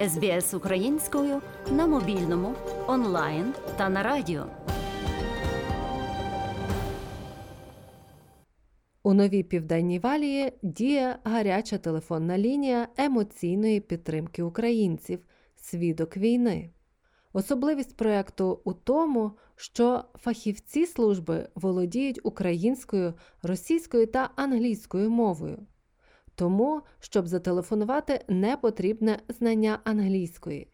СБС українською на мобільному, онлайн та на радіо. У новій південній валії діє гаряча телефонна лінія емоційної підтримки українців Свідок війни. Особливість проєкту у тому, що фахівці служби володіють українською, російською та англійською мовою. Тому, щоб зателефонувати, не потрібне знання англійської.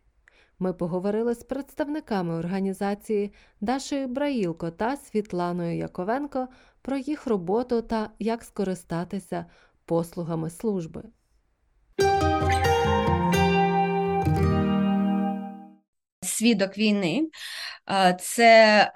Ми поговорили з представниками організації Дашею Браїлко та Світланою Яковенко про їх роботу та як скористатися послугами служби. Свідок війни це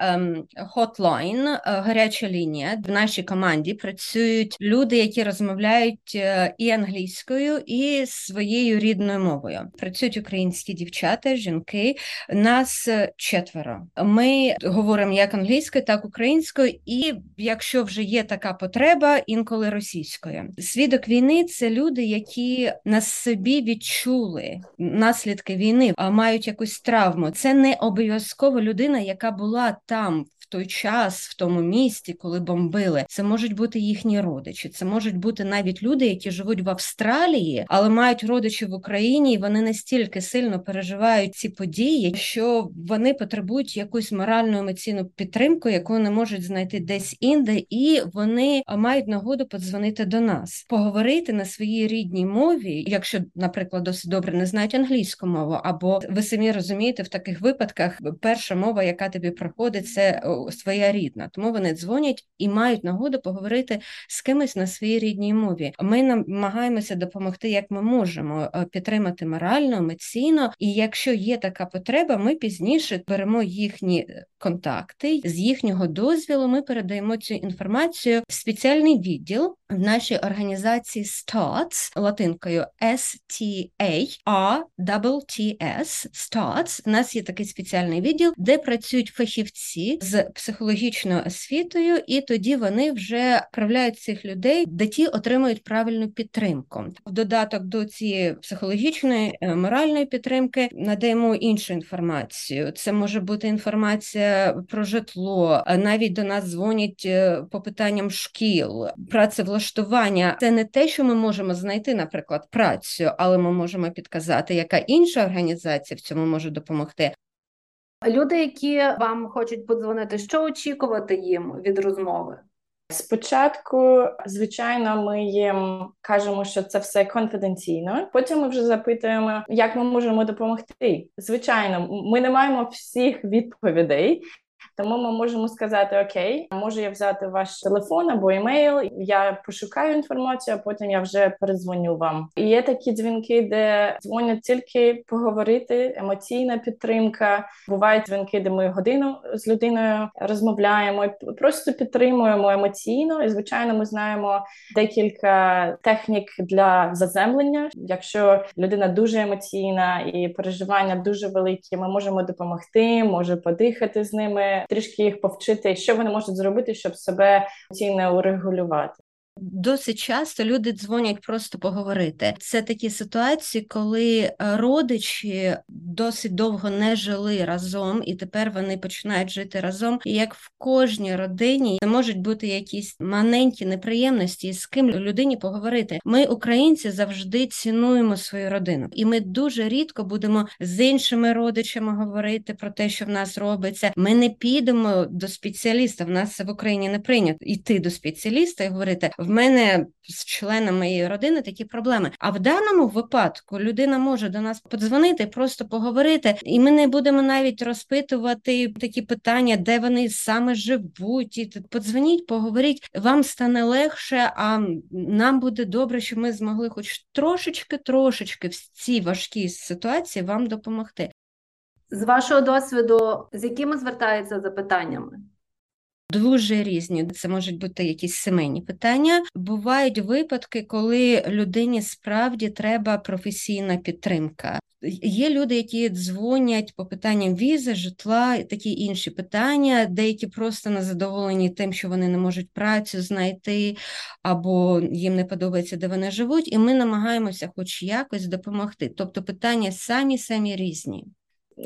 хотлайн, ем, гаряча лінія. В нашій команді працюють люди, які розмовляють е, і англійською, і своєю рідною мовою. Працюють українські дівчата, жінки. Нас е, четверо. Ми говоримо як англійською, так і українською, і якщо вже є така потреба, інколи російською. Свідок війни це люди, які на собі відчули наслідки війни, а мають якусь травму. Це не обов'язково людина людина, яка була там той час, в тому місті, коли бомбили, це можуть бути їхні родичі, це можуть бути навіть люди, які живуть в Австралії, але мають родичів в Україні, і вони настільки сильно переживають ці події, що вони потребують якусь моральну емоційну підтримку, яку не можуть знайти десь інде, і вони мають нагоду подзвонити до нас, поговорити на своїй рідній мові, якщо, наприклад, досить добре не знають англійську мову, або ви самі розумієте, в таких випадках перша мова, яка тобі проходить, це своя рідна. Тому вони дзвонять і мають нагоду поговорити з кимось на своїй рідній мові. Ми намагаємося допомогти, як ми можемо е, підтримати морально, емоційно. І якщо є така потреба, ми пізніше беремо їхні е, контакти з їхнього дозвілу. Ми передаємо цю інформацію в спеціальний відділ в нашій організації STARTS, латинкою S-T-A-R-T-S, STARTS. У нас є такий спеціальний відділ, де працюють фахівці з психологічною освітою, і тоді вони вже вправляють цих людей, де ті отримують правильну підтримку. В додаток до цієї психологічної е, моральної підтримки надаємо іншу інформацію. Це може бути інформація про житло, навіть до нас дзвонять е, по питанням шкіл, працевлаштування. Це не те, що ми можемо знайти, наприклад, працю, але ми можемо підказати, яка інша організація в цьому може допомогти. Люди, які вам хочуть подзвонити, що очікувати їм від розмови? Спочатку, звичайно, ми їм кажемо, що це все конфіденційно. Потім ми вже запитуємо, як ми можемо допомогти. Звичайно, ми не маємо всіх відповідей, тому ми можемо сказати: Окей, можу я взяти ваш телефон або емейл, я пошукаю інформацію, а потім я вже передзвоню вам. І є такі дзвінки, де дзвонять тільки поговорити, емоційна підтримка. Бувають дзвінки, де ми годину з людиною розмовляємо, просто підтримуємо емоційно. І звичайно, ми знаємо декілька технік для заземлення. Якщо людина дуже емоційна і переживання дуже великі, ми можемо допомогти, може подихати з ними трішки їх повчити, що вони можуть зробити, щоб себе емоційно урегулювати. Досить часто люди дзвонять просто поговорити. Це такі ситуації, коли е, родичі досить довго не жили разом, і тепер вони починають жити разом. І як в кожній родині можуть бути якісь маленькі неприємності, з ким людині поговорити. Ми, українці, завжди цінуємо свою родину, і ми дуже рідко будемо з іншими родичами говорити про те, що в нас робиться. Ми не підемо до спеціаліста. В нас в Україні не прийнято йти до спеціаліста і говорити в мене з членами моєї родини такі проблеми. А в даному випадку людина може до нас подзвонити, просто поговорити, і ми не будемо навіть розпитувати такі питання, де вони саме живуть. І подзвоніть, поговоріть. Вам стане легше, а нам буде добре, що ми змогли, хоч трошечки, трошечки в цій важкій ситуації вам допомогти. З вашого досвіду, з якими звертаються запитаннями? Дуже різні. Це можуть бути якісь сімейні питання. Бувають випадки, коли людині справді треба професійна підтримка. Є люди, які дзвонять по питанням візи, житла, такі інші питання, деякі просто незадоволені тим, що вони не можуть працю знайти, або їм не подобається, де вони живуть, і ми намагаємося хоч якось допомогти. Тобто питання самі самі різні.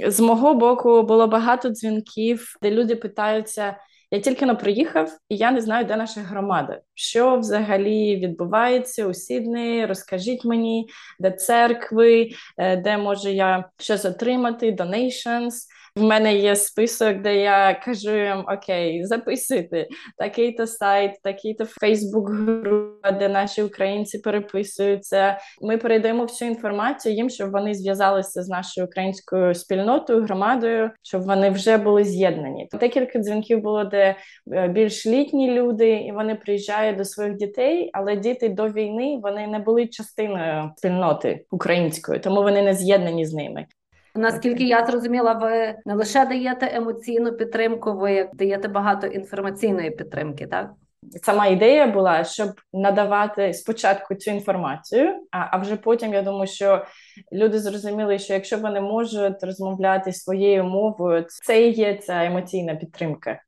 З мого боку було багато дзвінків, де люди питаються. Я тільки но приїхав, і я не знаю, де наша громада. Що взагалі відбувається у Сіднеї, Розкажіть мені, де церкви, е, де можу я щось отримати, donations. В мене є список, де я кажу їм: Окей, записуйте такий-то сайт, такий-то Фейсбук-група, де наші українці переписуються. Ми передаємо всю інформацію їм, щоб вони зв'язалися з нашою українською спільнотою, громадою, щоб вони вже були з'єднані. Декілька дзвінків було, де е, більш літні люди, і вони приїжджають до своїх дітей, але діти до війни вони не були частиною спільноти української, тому вони не з'єднані з ними. Наскільки я зрозуміла, ви не лише даєте емоційну підтримку, ви даєте багато інформаційної підтримки, так? Сама ідея була, щоб надавати спочатку цю інформацію, а а вже потім я думаю, що люди зрозуміли, що якщо вони можуть розмовляти своєю мовою, це і є ця емоційна підтримка.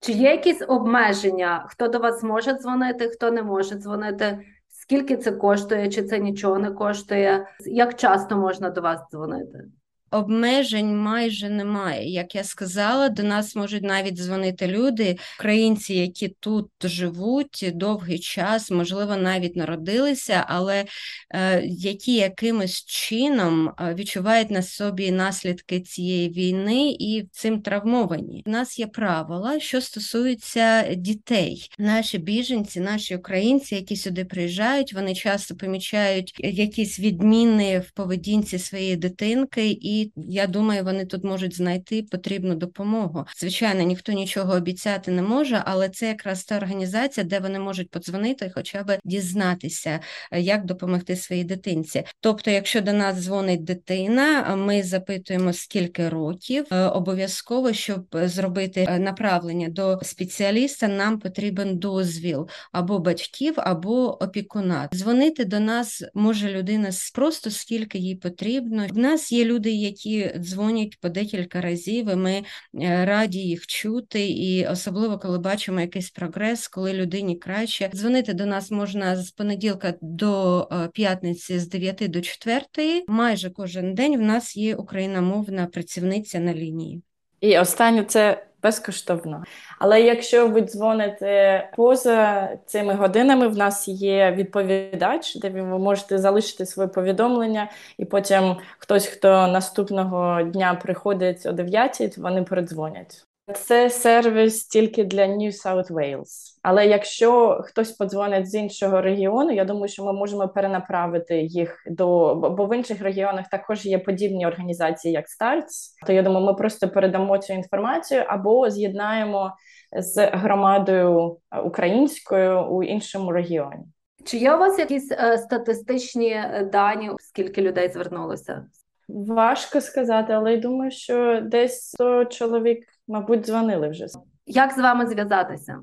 Чи є якісь обмеження? Хто до вас може дзвонити, хто не може дзвонити? Скільки це коштує, чи це нічого не коштує? Як часто можна до вас дзвонити? Обмежень майже немає. Як я сказала, до нас можуть навіть дзвонити люди, українці, які тут живуть довгий час, можливо, навіть народилися, але е, які якимось чином е, відчувають на собі наслідки цієї війни і цим травмовані. У нас є правила, що стосуються дітей. Наші біженці, наші українці, які сюди приїжджають, вони часто помічають якісь відміни в поведінці своєї дитинки. і я думаю, вони тут можуть знайти потрібну допомогу. Звичайно, ніхто нічого обіцяти не може, але це якраз та організація, де вони можуть подзвонити, хоча б дізнатися, е, як допомогти своїй дитинці. Тобто, якщо до нас дзвонить дитина, ми запитуємо скільки років. Е, обов'язково, щоб зробити е, направлення до спеціаліста, нам потрібен дозвіл або батьків, або опікуна. Дзвонити до нас може людина просто скільки їй потрібно. В нас є люди, які дзвонять по декілька разів, і ми е, раді їх чути, і особливо коли бачимо якийсь прогрес, коли людині краще. Дзвонити до нас можна з понеділка до е, п'ятниці з 9 до 4. Майже кожен день в нас є україномовна працівниця на лінії. І останнє це безкоштовно. Але якщо ви дзвоните поза цими годинами, в нас є відповідач, де ви можете залишити своє повідомлення, і потім хтось, хто наступного дня приходить о 9, вони передзвонять. Це сервіс тільки для New South Wales. Але якщо хтось подзвонить з іншого регіону, я думаю, що ми можемо перенаправити їх до бо в інших регіонах також є подібні організації, як Starts. То я думаю, ми просто передамо цю інформацію або з'єднаємо з громадою українською у іншому регіоні. Чи є у вас якісь е, статистичні е, дані, скільки людей звернулося? Важко сказати, але я думаю, що десь 100 чоловік, мабуть, дзвонили вже. Як з вами зв'язатися?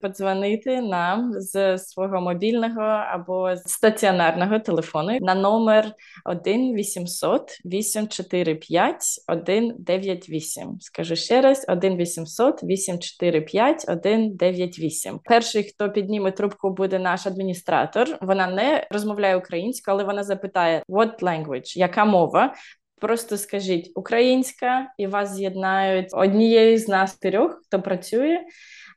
подзвонити нам з свого мобільного або стаціонарного телефону на номер 1 800 845 198. Скажу ще раз: 1 800 845 198. Перший, хто підніме трубку, буде наш адміністратор. Вона не розмовляє українською, але вона запитає what language, яка мова. Просто скажіть українська, і вас з'єднають однією з нас трьох, хто працює.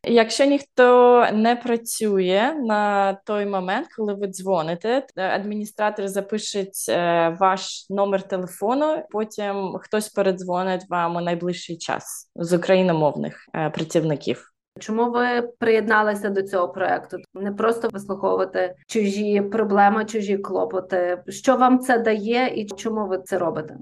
Якщо ніхто не працює на той момент, коли ви дзвоните, адміністратор запише ваш номер телефону. Потім хтось передзвонить вам у найближчий час з україномовних е, працівників. Чому ви приєдналися до цього проекту? Не просто вислуховувати чужі проблеми, чужі клопоти. Що вам це дає, і чому ви це робите?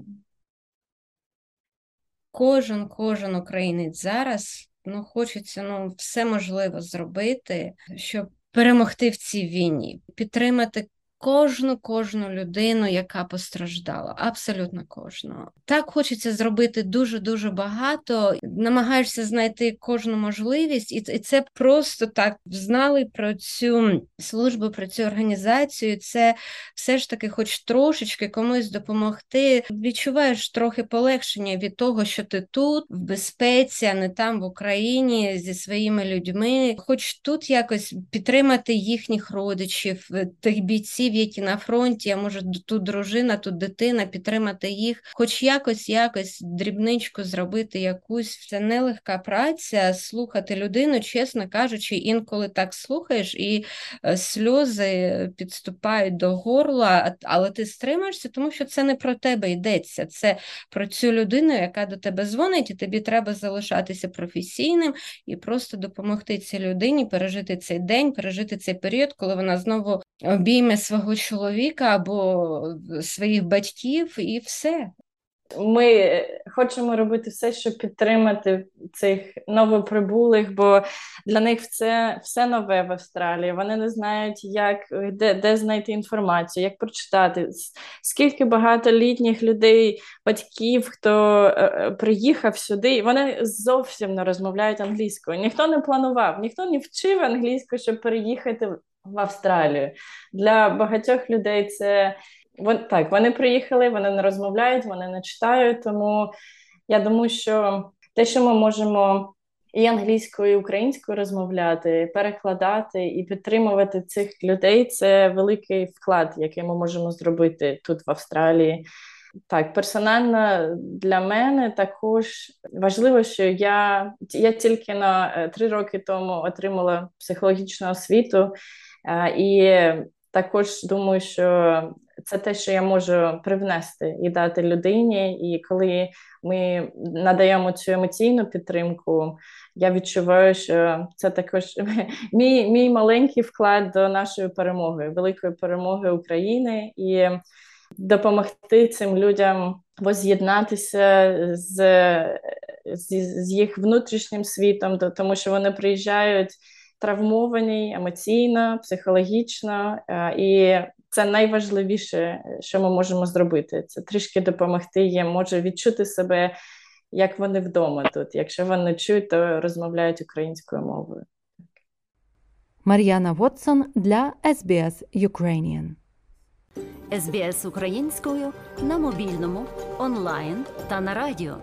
Кожен, кожен українець зараз ну хочеться ну все можливе зробити, щоб перемогти в цій війні, підтримати кожну кожну людину, яка постраждала, абсолютно кожну. Так хочеться зробити дуже дуже багато. Намагаєшся знайти кожну можливість, і це просто так знали про цю службу, про цю організацію. Це все ж таки, хоч трошечки комусь допомогти. Відчуваєш трохи полегшення від того, що ти тут в безпеці, а не там в Україні зі своїми людьми, хоч тут якось підтримати їхніх родичів, е, тих бійців, які на фронті, а може тут дружина, тут дитина, підтримати їх, хоч якось, якось дрібничку зробити якусь це нелегка праця, слухати людину, чесно кажучи, інколи так слухаєш, і е, сльози підступають до горла, але ти стримаєшся, тому що це не про тебе йдеться. Це про цю людину, яка до тебе дзвонить, і тобі треба залишатися професійним і просто допомогти цій людині пережити цей день, пережити цей період, коли вона знову обійме свого чоловіка або своїх батьків, і все. Ми хочемо робити все, щоб підтримати цих новоприбулих, бо для них це все нове в Австралії. Вони не знають, як де де знайти інформацію, як прочитати. Скільки багато літніх людей, батьків, хто е, е, приїхав сюди, вони зовсім не розмовляють англійською. Ніхто не планував, ніхто не вчив англійську, щоб переїхати в Австралію. Для багатьох людей це. Так, вони приїхали, вони не розмовляють, вони не читають. Тому я думаю, що те, що ми можемо і англійською, і українською розмовляти, перекладати і підтримувати цих людей, це великий вклад, який ми можемо зробити тут в Австралії. Так, персонально для мене також важливо, що я я тільки на е, три роки тому отримала психологічну освіту, і також думаю, що це те, що я можу привнести і дати людині. І коли ми надаємо цю емоційну підтримку, я відчуваю, що це також мій мій маленький вклад до нашої перемоги, великої перемоги України і допомогти цим людям воз'єднатися з, з, з їх внутрішнім світом, тому що вони приїжджають. Травмовані емоційно, психологічно, е, і це найважливіше, що ми можемо зробити. Це трішки допомогти їм, може відчути себе, як вони вдома тут. Якщо вони чують, то розмовляють українською мовою. Мар'яна Вотсон для SBS Ukrainian. SBS українською на мобільному, онлайн та на радіо.